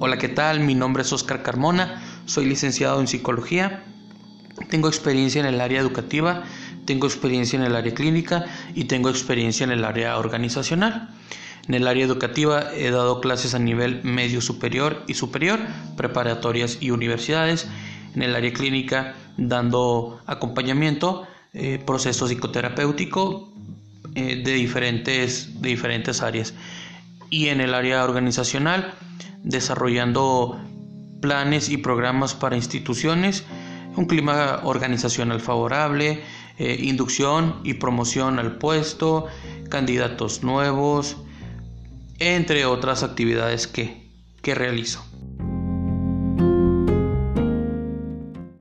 Hola, ¿qué tal? Mi nombre es Oscar Carmona, soy licenciado en psicología, tengo experiencia en el área educativa, tengo experiencia en el área clínica y tengo experiencia en el área organizacional. En el área educativa he dado clases a nivel medio superior y superior, preparatorias y universidades. En el área clínica dando acompañamiento, eh, proceso psicoterapéutico eh, de, diferentes, de diferentes áreas. Y en el área organizacional desarrollando planes y programas para instituciones, un clima organizacional favorable, eh, inducción y promoción al puesto, candidatos nuevos, entre otras actividades que, que realizo.